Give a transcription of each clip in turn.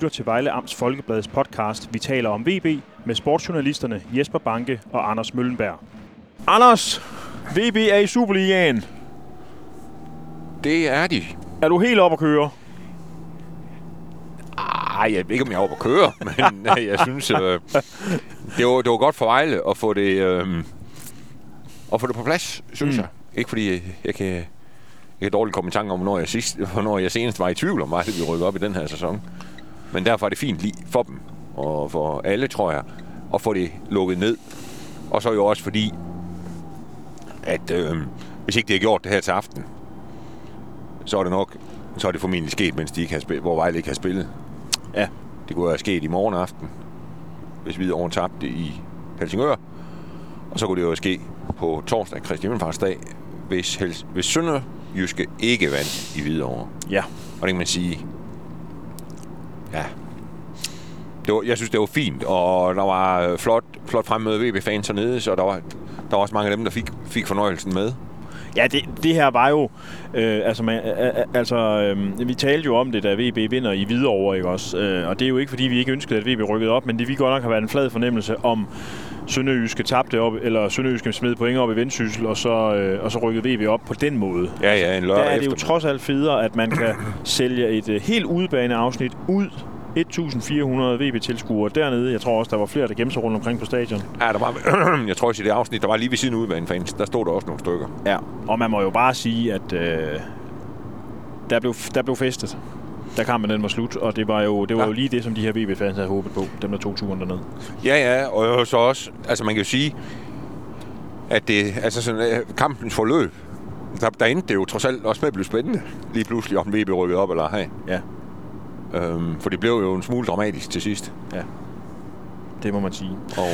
lytter til Vejle Amts Folkebladets podcast Vi taler om VB med sportsjournalisterne Jesper Banke og Anders Møllenberg. Anders, VB er i Superligaen. Det er de. Er du helt op at køre? Ej, jeg ved ikke, om jeg er oppe at køre, men øh, jeg synes, øh, det, var, det var godt for Vejle at få det, øh, at få det på plads, synes mm. jeg. Ikke fordi jeg, jeg kan... Jeg kan dårligt komme i tanke om, hvornår jeg, sidst, hvornår jeg senest var i tvivl om, at vi rykker op i den her sæson. Men derfor er det fint lige for dem, og for alle, tror jeg, at få det lukket ned. Og så jo også fordi, at øh, hvis ikke det har gjort det her til aften, så er det nok, så er det formentlig sket, mens de ikke har spillet, hvor Vejle ikke har spillet. Ja. Det kunne have sket i morgen aften, hvis vi havde tabte i Helsingør. Og så kunne det jo ske på torsdag, Kristi Himmelfartsdag, hvis, Hels- hvis Sønderjyske ikke vandt i Hvidovre. Ja. Og det kan man sige, ja, det var, jeg synes, det var fint, og der var øh, flot, flot fremmøde VB-fans hernede, så der var, der var også mange af dem, der fik, fik fornøjelsen med. Ja, det, det her var jo... Øh, altså, man, altså øh, vi talte jo om det, da VB vinder i Hvidovre, ikke også? Øh, og det er jo ikke, fordi vi ikke ønskede, at VB rykkede op, men det vi godt nok har været en flad fornemmelse om Sønderjyske tabte op, eller Sønderjyske smed point op i Vendsyssel, og så, øh, og så rykkede VB op på den måde. Ja, ja, en Der lørdag er det jo trods alt federe, at man kan sælge et øh, helt udebaneafsnit ud 1.400 VB-tilskuere dernede. Jeg tror også, der var flere, der gemte sig rundt omkring på stadion. Ja, der var, jeg tror også i det afsnit, der var lige ved siden af udvanefans, der stod der også nogle stykker. Ja. Og man må jo bare sige, at øh, der, blev, der blev festet. Da kampen den var slut, og det var jo, det var Ja. jo lige det, som de her VB-fans havde håbet på, dem der tog turen derned. Ja, ja, og så også, altså man kan jo sige, at det, altså sådan, øh, kampens forløb, der, der endte det jo trods alt også med at blive spændende, lige pludselig, om VB rykkede op eller ej. Ja, Øhm, for det blev jo en smule dramatisk til sidst. det må man sige. Og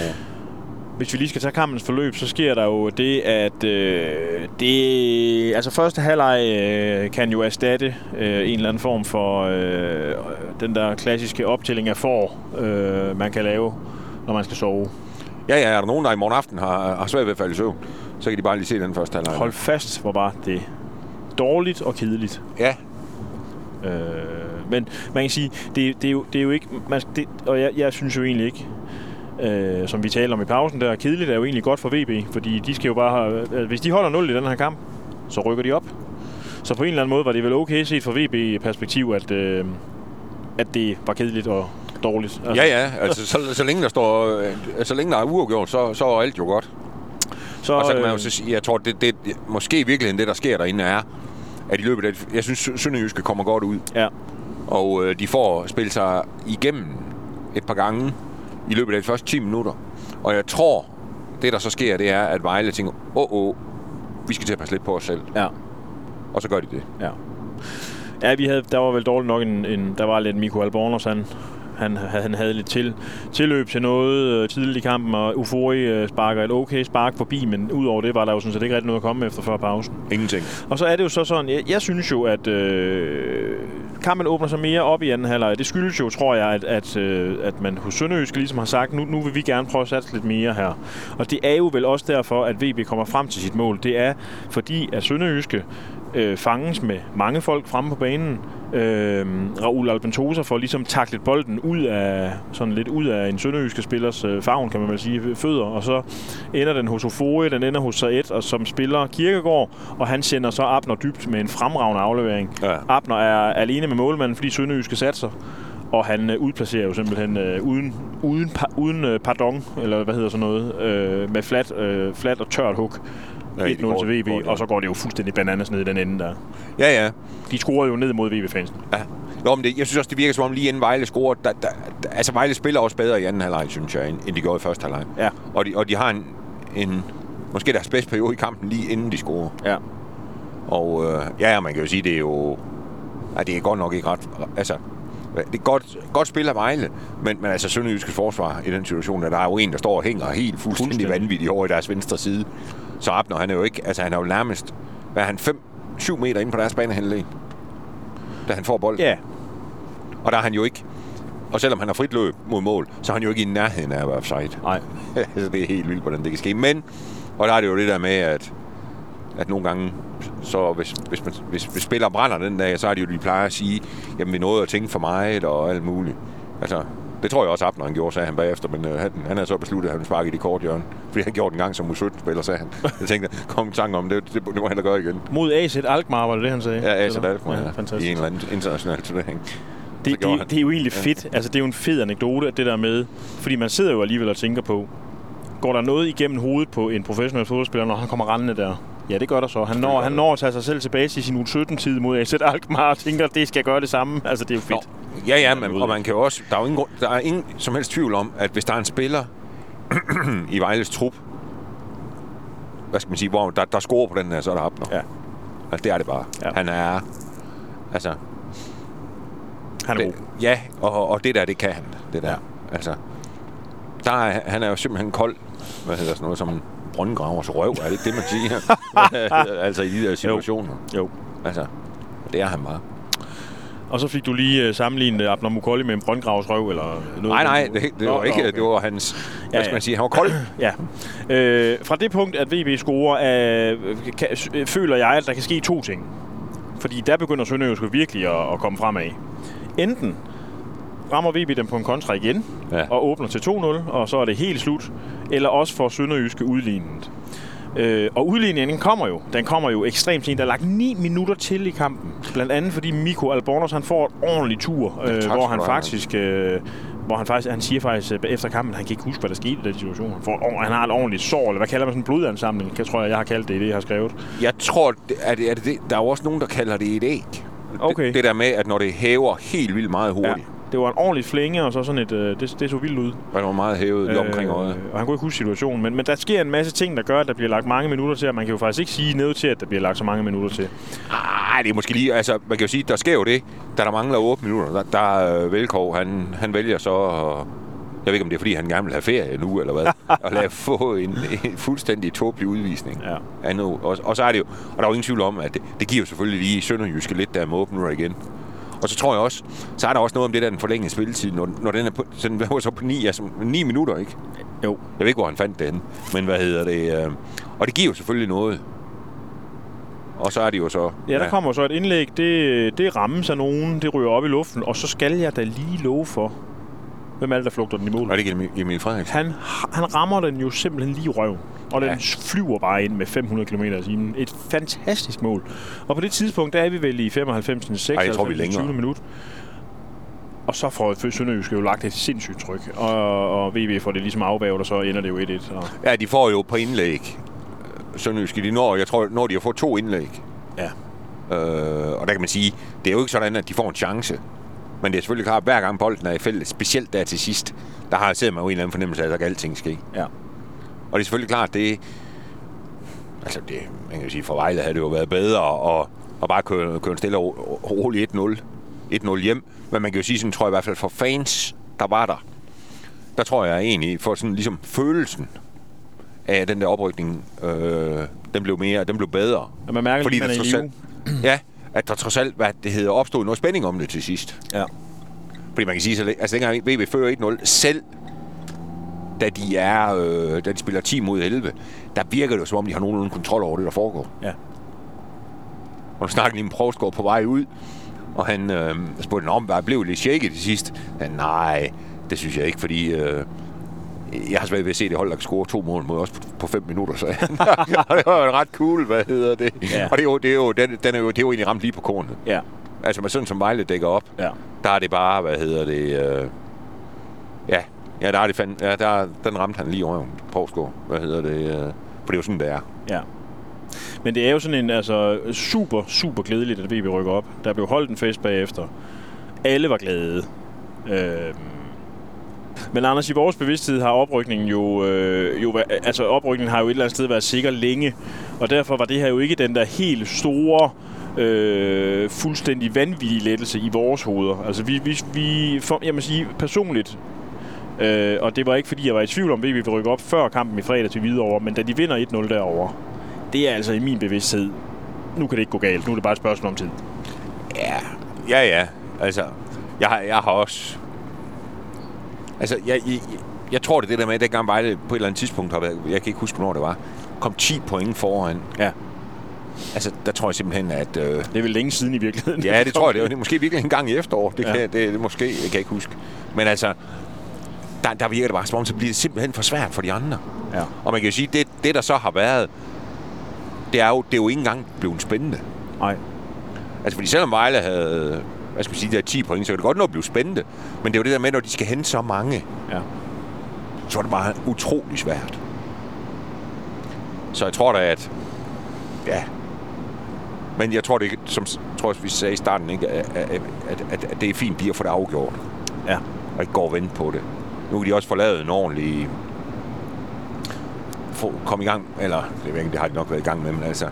Hvis vi lige skal tage kampens forløb, så sker der jo det, at øh, det, altså første halvleg øh, kan jo erstatte øh, en eller anden form for øh, den der klassiske optælling af får, øh, man kan lave, når man skal sove. ja, ja, er der nogen, der i morgen aften har, har svært ved at falde i søvn, så kan de bare lige se den første halvleg. Hold fast, hvor var det dårligt og kedeligt. Ja, Øh, men man kan sige, det, det, er, jo, det er jo ikke... Man, det, og jeg, jeg synes jo egentlig ikke, øh, som vi talte om i pausen der, kedeligt er jo egentlig godt for VB, fordi de skal jo bare have, øh, hvis de holder 0 i den her kamp, så rykker de op. Så på en eller anden måde var det vel okay set fra VB-perspektiv, at, øh, at det var kedeligt og dårligt. Altså, ja, ja, altså så, så længe der står, øh, så længe der er uafgjort, så, så er alt jo godt. så, Og så kan man jo øh, så sige, jeg tror, det, det, måske i virkeligheden det, der sker derinde er, at i løbet af, jeg synes, Sønderjyske kommer godt ud. Ja, Og øh, de får spillet sig igennem et par gange i løbet af de første 10 minutter. Og jeg tror, det der så sker, det er, at Vejle tænker, åh, åh, vi skal til at passe lidt på os selv. ja. Og så gør de det. Ja. Ja, vi havde, der var vel dårligt nok en, en der var lidt Mikko Albornoz, han, han, han havde lidt til, tilløb til noget øh, tidligt i kampen, og Ufori øh, sparker et okay spark forbi, men udover det var der jo sådan set ikke rigtig noget at komme efter før pausen. Ingenting. Og så er det jo så sådan, jeg, jeg synes jo, at øh, kampen åbner sig mere op i anden halvleg. Det skyldes jo, tror jeg, at, at, øh, at man hos Sønderjysk ligesom har sagt, nu, nu vil vi gerne prøve at satse lidt mere her. Og det er jo vel også derfor, at VB kommer frem til sit mål. Det er fordi, at Sønderjyske øh, fanges med mange folk fremme på banen. Øh, Raul Albentosa får ligesom taklet bolden ud af, sådan lidt ud af en sønderjyske spillers øh, favn, kan man vel sige, fødder, og så ender den hos Ofori, den ender hos Saed, og som spiller Kirkegaard, og han sender så Abner dybt med en fremragende aflevering. Ja. Abner er alene med målmanden, fordi Sønderjyske satser, og han øh, udplacerer jo simpelthen øh, uden, uden, pa, uden øh, pardon, eller hvad hedder sådan noget, øh, med flat, øh, flat og tørt hook. Ja, det 1-0 går- til VB, det. og så går det jo fuldstændig bananas ned i den ende der. Ja, ja. De scorede jo ned mod VB-fansen. ja. Nå, men det, jeg synes også, det virker som om lige inden Vejle scorer, der, der, der, altså Vejle spiller også bedre i anden halvleg, synes jeg, end, de gjorde i første halvleg. Ja. Og de, og de har en, en måske deres bedste periode i kampen lige inden de scorer. Ja. Og øh, ja, ja, man kan jo sige, det er jo... Nej, det er godt nok ikke ret... Altså, det er godt, godt spil af Vejle, men, men altså Sønderjyske forsvar i den situation, at der er jo en, der står og hænger helt fuldstændig, Fuldstændig. fuldstændig. vanvittigt over i deres venstre side. Så Abner, han er jo ikke... Altså, han er jo nærmest... Hvad er han? 5-7 meter inde på deres banehandel, da han får bolden. Ja, Og der er han jo ikke... Og selvom han har frit løb mod mål, så er han jo ikke i nærheden af at være offside. nej. altså, det er helt vildt, hvordan det kan ske. Men, og der er det jo det der med, at at nogle gange, så hvis, hvis, man, hvis, hvis spiller brænder den dag, så er det jo, de plejer at sige, jamen vi nåede at tænke for meget og alt muligt. Altså, det tror jeg også, Abner han gjorde, sagde han bagefter, men øh, han, han havde så besluttet, at han ville sparke i de kort hjørne. Fordi han gjorde den gang som U17-spiller, sagde han. Jeg tænkte, kom en tanke om det, det, det må han da gøre igen. Mod AZ Alkmaar, var det det, han sagde? Ja, Eller? det ja, ja, i en eller anden international turnering. Det, gjorde han. det, det er jo egentlig fedt. Altså, det er jo en fed anekdote, det der med... Fordi man sidder jo alligevel og tænker på, går der noget igennem hovedet på en professionel fodboldspiller, når han kommer rendende der? Ja, det gør der så. Han når, han når at tage sig selv tilbage til sin U17-tid mod AZ Alkmaar og tænker, at det skal gøre det samme. Altså, det er jo fedt. Nå, ja, ja, men, og man kan jo også... Der er jo ingen, grund- der er ingen som helst tvivl om, at hvis der er en spiller i Vejles trup, hvad skal man sige, hvor der, der scorer på den her, så er der Abner. Ja. Altså, det er det bare. Ja. Han er... Altså, Han er det, god. ja, og, og det der, det kan han. Det der. Ja. Altså, der er, han er jo simpelthen kold. Hvad hedder sådan noget som en brøndgravers røv, er det ikke det, man siger? altså i de der situationer. Jo. Altså, det er han bare. Og så fik du lige uh, sammenlignet Abner Mukolli med en brøndgravsrøv, eller noget? Nej, nej, det, det var Nå, ikke, nå, det var hans, hvad Ja, skal ja. man sige, han var kold. Ja. Øh, fra det punkt, at VB scorer, øh, kan, øh, føler jeg, at der kan ske to ting. Fordi der begynder Sønderjysk virkelig at, at komme fremad. Enten rammer VB dem på en kontra igen, Ja. og åbner til 2-0, og så er det helt slut. Eller også får Sønderjyske udlignet. Øh, og udligningen kommer jo. Den kommer jo ekstremt sent. Der er lagt 9 minutter til i kampen. Blandt andet fordi Miko Albornoz han får et ordentligt tur, øh, hvor han faktisk... Øh, hvor han faktisk, han siger faktisk øh, efter kampen, han kan ikke huske, hvad der skete i den situation. Han, får, han har et ordentligt sår, eller hvad kalder man sådan en blodansamling? Det tror jeg, jeg har kaldt det i det, jeg har skrevet. Jeg tror, er det, er det? Der er jo også nogen, der kalder det et æg. Okay. Det, det der med, at når det hæver helt vildt meget hurtigt, ja. Det var en ordentlig flænge, og så sådan et, øh, det, det så vildt ud. det var meget hævet lige omkring øjet. og han kunne ikke huske situationen. Men, men der sker en masse ting, der gør, at der bliver lagt mange minutter til, og man kan jo faktisk ikke sige ned til, at der bliver lagt så mange minutter til. Nej, det er måske lige... Altså, man kan jo sige, der sker jo det, da der mangler 8 minutter. Der, der er øh, Velkov, han, han vælger så... at- Jeg ved ikke, om det er, fordi han gerne vil have ferie nu, eller hvad. og lade få en, en fuldstændig tåbelig udvisning. Ja. Andet. Og, og, så er det jo... Og der er jo ingen tvivl om, at det, det giver jo selvfølgelig lige Sønderjyske lidt der med 8 minutter igen. Og så tror jeg også, så er der også noget om det der den forlængede spilletid, når, når den er på, så den var så på 9, altså 9 minutter, ikke? Jo. Jeg ved ikke, hvor han fandt den, men hvad hedder det? Øh, og det giver jo selvfølgelig noget. Og så er det jo så... Ja, der kommer så et indlæg. Det, det rammes af nogen. Det ryger op i luften. Og så skal jeg da lige love for, hvem er det, der flugter den i mål? Er det ikke Emil- Emil Frederiksen? Han, han rammer den jo simpelthen lige i røven. Og den Ja. flyver bare ind med 500 km i. Et fantastisk mål. Og på det tidspunkt, der er vi vel i 95. 96. Ej, jeg tror, vi er længere. 20. minut. Og så får Sønderjysk jo lagt et sindssygt tryk. Og, og VB får det ligesom afvævet, og så ender det jo 1-1. Og, Ja, de får jo på indlæg. øh, Sønderjyske, de når, jeg tror, når de har fået to indlæg. ja. Øh, og der kan man sige, det er jo ikke sådan, at de får en chance. Men det er selvfølgelig klart, at hver gang bolden er i feltet, specielt der til sidst, der har jeg siddet med jo en eller anden fornemmelse af, at der kan alting ske. ja. Og det er selvfølgelig klart, det altså det, man kan sige, for Vejle havde det jo været bedre at, at bare køre, køre en stille og ro- rolig 1-0, 1-0 hjem. Men man kan jo sige, sådan tror jeg i hvert fald for fans, der var der, der tror jeg egentlig, for sådan ligesom følelsen af den der oprykning, øh, den blev mere, den blev bedre. Og man mærker Fordi man der er i trods alt, ja, at der trods alt, hvad det hedder, opstod noget spænding om det til sidst. Ja. Fordi man kan sige, så, altså dengang VB fører 1-0, selv da de, er, øh, da de spiller 10 mod 11, der virker det jo, som om de har nogenlunde kontrol over det, der foregår. Ja. Og nu snakker lige med Provsgaard på vej ud, og han øh, spurgte om, hvad blev lidt shaky til sidst. Ja, nej, det synes jeg ikke, fordi øh, jeg har svært ved at se det hold, der kan score to mål mod os på, på fem minutter, så og det var jo ret cool, hvad hedder det. Ja. Og det er jo, det er jo, den, den er jo, det er jo egentlig ramt lige på kornet. Ja. Altså med sådan som Vejle dækker op, Ja. der er det bare, hvad hedder det, øh, ja, ja, der er det fand, ja, der, den ramte han lige over Provsgaard, hvad hedder det, øh, for det er jo sådan, det er. Ja. Men det er jo sådan en altså, super, super glædeligt, at VB rykker op. Der blev holdt en fest bagefter. Alle var glade. Øhm. Men Anders, i vores bevidsthed har oprykningen jo, øh, jo altså oprykningen har jo et eller andet sted været sikker længe, og derfor var det her jo ikke den der helt store, øh, fuldstændig vanvittige lettelse i vores hoveder. Altså vi, vi, vi for, jeg må sige personligt, øh, og det var ikke fordi jeg var i tvivl om, at VB ville rykke op før kampen i fredag til Hvidovre, men da de vinder 1-0 derovre, det er altså i min bevidsthed. Nu kan det ikke gå galt. Nu er det bare et spørgsmål om tid. Ja, ja, ja. Altså, jeg har, jeg har også... Altså, jeg, jeg, jeg tror det er det der med, at dengang Vejle på et eller andet tidspunkt været, jeg kan ikke huske, hvornår det var, kom 10 point foran. Ja. altså, der tror jeg simpelthen, at... Øh, Det er vel længe siden i virkeligheden. ja, det tror jeg. Det er, måske virkelig en gang i efterår. Det, Ja. kan, det, det måske, jeg kan ikke huske. Men altså, der, der virker det bare som om, så bliver det simpelthen for svært for de andre. Ja. Og man kan jo sige, det, det der så har været, det er jo, det er jo ikke engang blevet spændende. Nej. Altså, fordi selvom Vejle havde, hvad skal man sige, der er 10 point, så kan det godt nå at blive spændende. Men det er jo det der med, når de skal hente så mange, Ja. så er det bare utrolig svært. Så jeg tror da, at... Ja. Men jeg tror, det, som tror vi sagde i starten, ikke, at, at, at, at, at det er fint lige at få det afgjort. Ja. Og ikke gå og vente på det. Nu kan de også få lavet en ordentlig... Få, komme i gang, eller det, ved ikke, det har de nok været i gang med, men altså,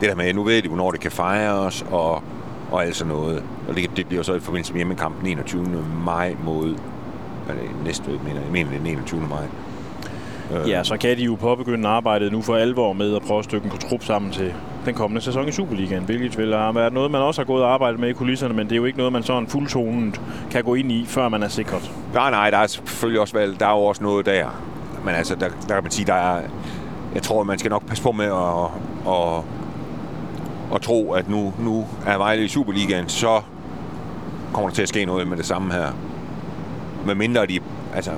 det der med, nu ved de, hvornår det kan fejres, og, og alt sådan noget. Og det, det bliver så i forbindelse med hjemmekampen 21. maj mod, eller næste, jeg mener, jeg mener det den 21. maj. Ja, så kan de jo påbegynde arbejdet nu for alvor med at prøve at stykke en trup sammen til den kommende sæson i Superligaen, hvilket vil været noget, man også har gået og arbejdet med i kulisserne, men det er jo ikke noget, man sådan fuldtonet kan gå ind i, før man er sikret. Nej, nej, der er selvfølgelig også, valg, der er jo også noget der. Men altså, der, der kan man sige, der er... Jeg tror, man skal nok passe på med at, at, at tro, at nu, nu er Vejle i Superligaen, så kommer der til at ske noget med det samme her. Med mindre de altså,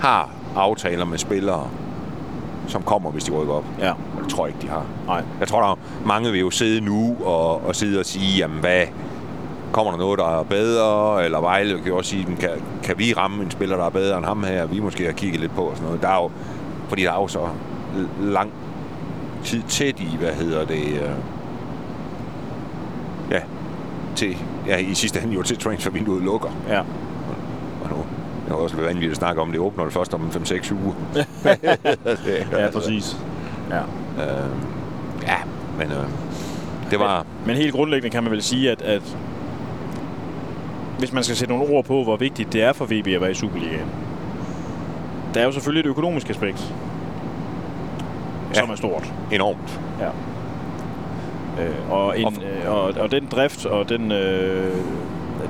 har aftaler med spillere, som kommer, hvis de rykker op. Ja, tror jeg ikke, de har. nej. Jeg tror, der er mange vil jo sidde nu og, og sidde og sige, jamen hvad, kommer der noget, der er bedre? Eller Vejle kan jo også sige, kan, kan vi ramme en spiller, der er bedre end ham her? Vi måske har kigget lidt på og sådan noget. Der er jo, fordi der er jo så lang tid til de, hvad hedder det, øh, ja, til, ja, i sidste ende jo til transfervinduet lukker. Ja. Og nu, det er også lidt vanvittigt at snakke om, det åbner vel først om 5-6 uger. Ja, præcis. Ja. Øh, ja, men øh, det var... Men helt grundlæggende kan man vel sige, at, at hvis man skal sætte nogle ord på, hvor vigtigt det er for VB at være i Superligaen, der er jo selvfølgelig et økonomisk aspekt, Ja. som er stort. enormt. Ja. Øh, og, en, øh, og, og den drift og den, øh,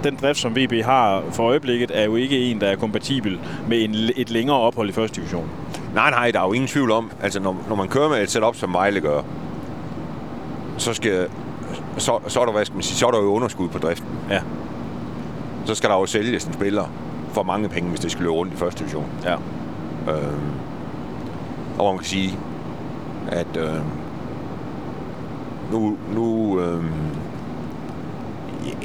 den drift, som VB har for øjeblikket, er jo ikke en, der er kompatibel med en, et længere ophold i første division. Nej, nej, der er jo ingen tvivl om, altså når, når man kører med et setup, som Vejle gør, så skal så, så er der, hvad skal man sige, så er der jo underskud på driften. Ja. Så skal der jo sælges en spiller for mange penge, hvis det skal løbe rundt i første division. Ja. Øhm, og man kan sige, at øh, nu, nu øh,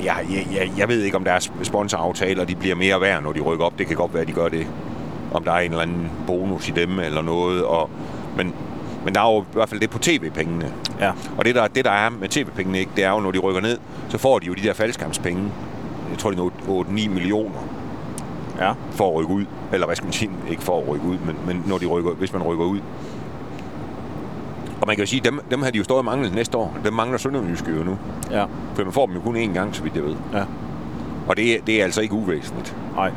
jeg, jeg, jeg, jeg ved ikke, om deres sponsoraftaler de bliver mere værd, når de rykker op. Det kan godt være, at de gør det. Om der er en eller anden bonus i dem eller noget. Og, men, men der er jo i hvert fald det på tv-pengene. Ja. Og det der, det, der er med tv-pengene, ikke, det er jo, når de rykker ned, så får de jo de der faldskærmspenge. Jeg tror, det er 8-9 millioner Ja. for at rykke ud. Eller hvad skal man sige? Ikke for at rykke ud, men, men når de rykker, hvis man rykker ud. Og man kan jo sige, dem, dem har de jo stået manglet næste år. Dem mangler Sønderjyske jo nu. Ja. For man får dem jo kun én gang, så vidt jeg ved. Ja. Og det, det er altså ikke uvæsentligt. Nej.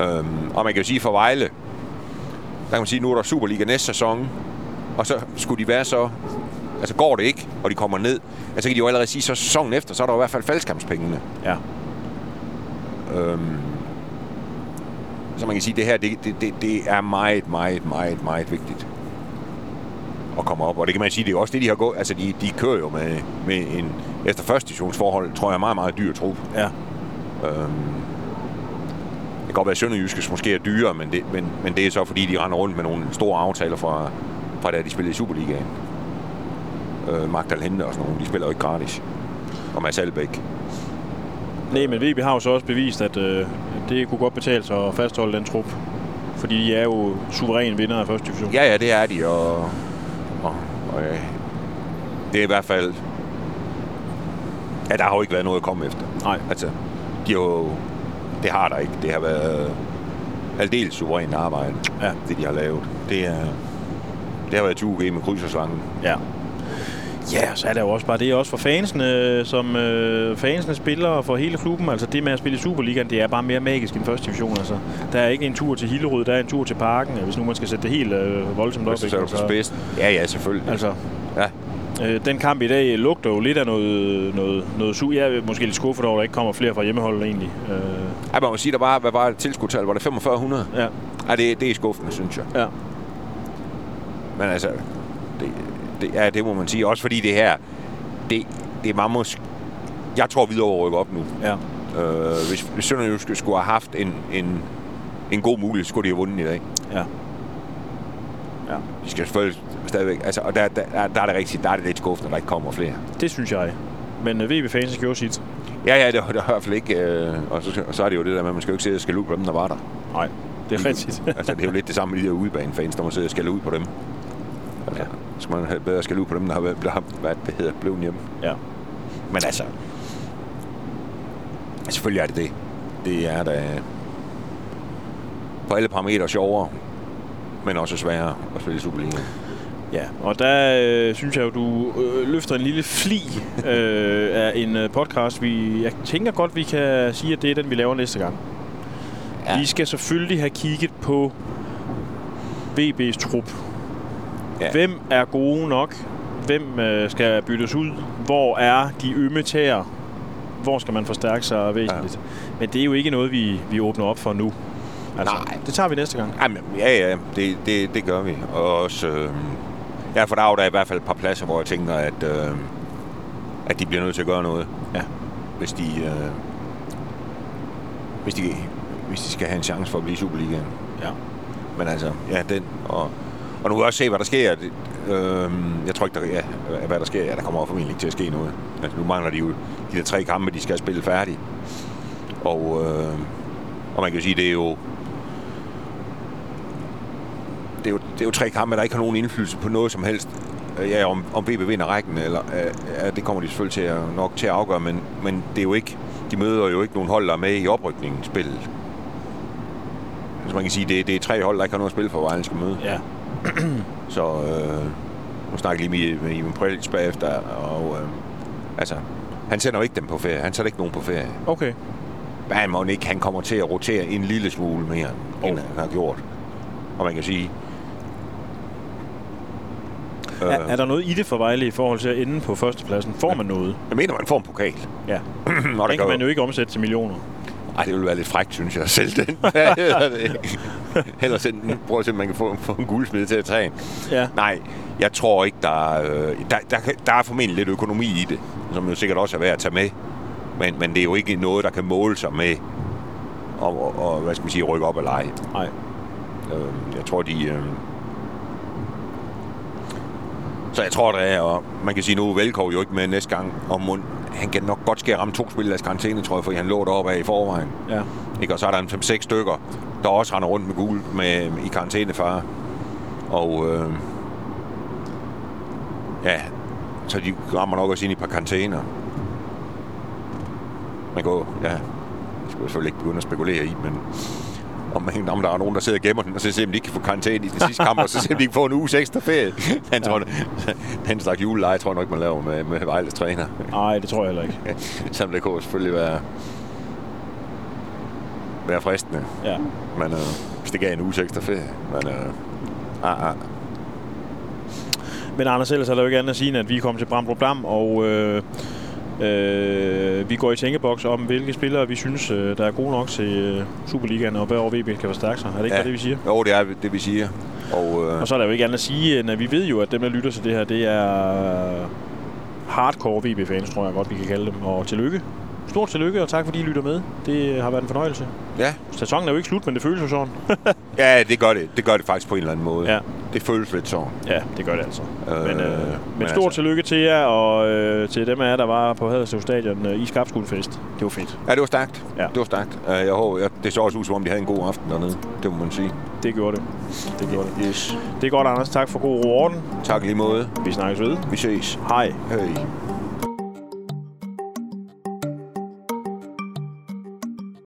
Øhm, og man kan jo sige for Vejle, der kan man sige, nu er der Superliga næste sæson, og så skulle de være så, altså går det ikke, og de kommer ned, altså så kan de jo allerede sige, så sæsonen efter, så er der i hvert fald faldskampspengene. Ja. Øhm, så man kan sige, at det her, det, det, det, det er meget, meget, meget, meget vigtigt at komme op. Og det kan man sige, det er også det, de har gået. Altså, de, de kører jo med, med en, efter første divisionsforhold, tror jeg, meget, meget dyr trup. Ja. Øhm, godt være, at Sønderjyskes måske er dyre, men det, men, men det er så, fordi de render rundt med nogle store aftaler fra, fra da de spillede i Superligaen. Øh, Magdal Hente og sådan nogle, de spiller jo ikke gratis. Og Mads Albæk. Nej, men VB har jo så også bevist, at øh, det kunne godt betale sig at fastholde den trup. Fordi de er jo suveræn vinder af første division. Ja, ja, det er de, og, og, og ja, det er i hvert fald... Ja, der har jo ikke været noget at komme efter. Nej. Altså, de har jo, det har der ikke. Det har været aldeles suverænt arbejde, Ja. det de har lavet. Det, er, det har været 20 med kryds og slange. Ja. Ja, så er der jo også bare det er også for fansene, som øh, fansene spiller for hele klubben. Altså det med at spille i Superligaen, det er bare mere magisk end første division. Altså. Der er ikke en tur til Hillerød, der er en tur til parken, hvis nu man skal sætte det helt øh, voldsomt op. Hvis du på spidsen. Ja, ja, selvfølgelig. Altså, Ja. Øh, den kamp i dag lugter jo lidt af noget, noget, noget su. Jeg er måske lidt skuffet over, at der ikke kommer flere fra hjemmeholdet egentlig. Øh, Ej, man må sige, der var, hvad var tilskudtal? Var det 4500? ja, Ej, det, det er skuffende, synes jeg. ja, Men altså, det, det, ja, det må man sige. Også fordi det her, det, det er meget måske... Jeg tror, videre rykker op nu. Ja. Øh, hvis, hvis Sønderjysk skulle have haft en, en, en god mulighed, skulle de have vundet i dag. Ja. Ja. De skal selvfølgelig stadigvæk... Altså, og der, der, der, er det rigtigt, der er det lidt skuffende, at der ikke kommer flere. Det synes jeg. Men uh, VB Fans gjorde sit. Ja, ja, det var, det var i hvert fald ikke... Øh, og, så, og så er det jo det der med, at man skal jo ikke sidde og skælde ud på dem, der var der. Nej, det er rigtigt. altså, det er jo lidt det samme med de der udebanefans, der må sidde og skælde ud på dem. Altså, ja. Skal man have bedre skælde ud på dem, der har været, der har, det hedder, blevet hjemme. ja. Men altså... Selvfølgelig er det det. Det er da på alle parametre sjovere, men også sværere at spille Superligaen. Ja, og der øh, synes jeg jo, du øh, løfter en lille fli øh, af en øh, podcast. Vi, jeg tænker godt, vi kan sige, at det er den, vi laver næste gang. Ja. Vi skal selvfølgelig have kigget på VB's trup. Ja. Ja. Hvem er gode nok? Hvem øh, skal byttes ud? Hvor er de ømme tæer? Hvor skal man forstærke sig væsentligt? Ja. Men det er jo ikke noget, vi, vi åbner op for nu. Altså, Nej. Det tager vi næste gang. Jamen, ja, ja, det, det, det gør vi. Og også... Øh, ja, for der er der i hvert fald et par pladser, hvor jeg tænker, at, øh, at de bliver nødt til at gøre noget. Ja. Hvis de, øh, hvis de, hvis de skal have en chance for at blive i Superligaen. Ja. Men altså, ja, den. Og, og nu vil jeg også se, hvad der sker. Det, øh, jeg tror ikke, der, ja, hvad der sker. Ja, der kommer formentlig ikke til at ske noget. Altså, nu mangler de jo de der tre kampe, de skal spille færdigt. Og, øh, og man kan jo sige, det er jo det er, jo, det er jo tre kampe, der ikke har nogen indflydelse på noget som helst. Øh, Ja, om, om VB vinder rækken, eller, øh, ja, det kommer de selvfølgelig til at, nok til at afgøre, men, men det er jo ikke, de møder jo ikke nogen hold, der er med i oprykningsspillet. Så man kan sige, det, det er tre hold, der ikke har noget at spille for, Vejle skal møde. Ja. Så øh, nu snakker jeg lige med, med Ivan Prelitz bagefter, og øh, altså, han sender jo ikke dem på ferie. Han sætter ikke nogen på ferie. Okay. Men må ikke, han kommer til at rotere en lille smule mere, end Oh. han har gjort. Og man kan sige... Øh. Er, er der noget i det for Vejle i forhold til at ende på førstepladsen? Får man noget? Jeg mener, man får en pokal. Ja. og Den kan man jo ikke omsætte til millioner. Ej, det ville være lidt frækt, synes jeg, selv den. Hvad hedder det? Ellers den, prøv at se, om man kan få, få en guldsmed til at træne. Ja. Nej, jeg tror ikke, der er, øh, der, der, der er formentlig lidt økonomi i det, som jo sikkert også er værd at tage med. Men, men det er jo ikke noget, der kan måle sig med og, og, og hvad skal man sige, rykke op eller ej. Nej. Øh, jeg tror, de... Øh... Så jeg tror, der er, og man kan sige, nu er Velkov jo ikke med næste gang, og må, han kan nok godt at ramme to spillers karantæne, tror jeg, fordi han lå deroppe af i forvejen. Ja. Ikke? Og så er der en 5-6 stykker, der også render rundt med gul med, i karantænefare. Og øh, ja, så de rammer nok også ind i et par karantæner. Man går, ja, det skal jeg selvfølgelig ikke begynde at spekulere i, men om, om der er nogen, der sidder og gemmer den, og så ser de ikke kan få karantæne i den sidste kamp, og så ser de ikke få en uges ekstra ferie. Han tror, den slags juleleje tror jeg nok, man laver med, med Vejles træner. Nej, det tror jeg heller ikke. Selvom det kunne selvfølgelig være, være fristende. Ja. Men øh, hvis det gav en uges ekstra ferie. Men øh, ah, ah. Men Anders, ellers er der jo ikke andet at sige, end at vi er kommet til Bramdrup Dam, og øh, øh, vi går i tænkeboks om, hvilke spillere vi synes, øh, der er gode nok til øh, Superligaen, og hvor VB kan forstærke sig. Er det ikke ja. det, vi siger? Jo, det er det, vi siger. Og, øh, Og så er der jo ikke andet at sige, end at vi ved jo, at dem, der lytter til det her, det er hardcore VB-fans, tror jeg godt, vi kan kalde dem. Og tillykke. Stort tillykke, og tak fordi I lytter med. Det har været en fornøjelse. ja. Sæsonen er jo ikke slut, men det føles jo sådan. ja, det gør det. Det gør det faktisk på en eller anden måde. Ja. Det føles lidt sådan. ja, det gør det altså. Øh, Men, øh, men stort altså- tillykke til jer, og øh, til dem af jer, der var på Haderslev Stadion øh, i Skabskuldfest. Det var fedt. Ja, det var stærkt. Ja. Det var stærkt. Øh, jeg håber, jeg, det så også ud, som om de havde en god aften dernede. Det må man sige. Det gjorde det. Det gjorde det. Yes. Det er godt, Anders. Tak for god orden. Tak lige måde. Vi snakkes ved. Vi ses. Hej. Hej.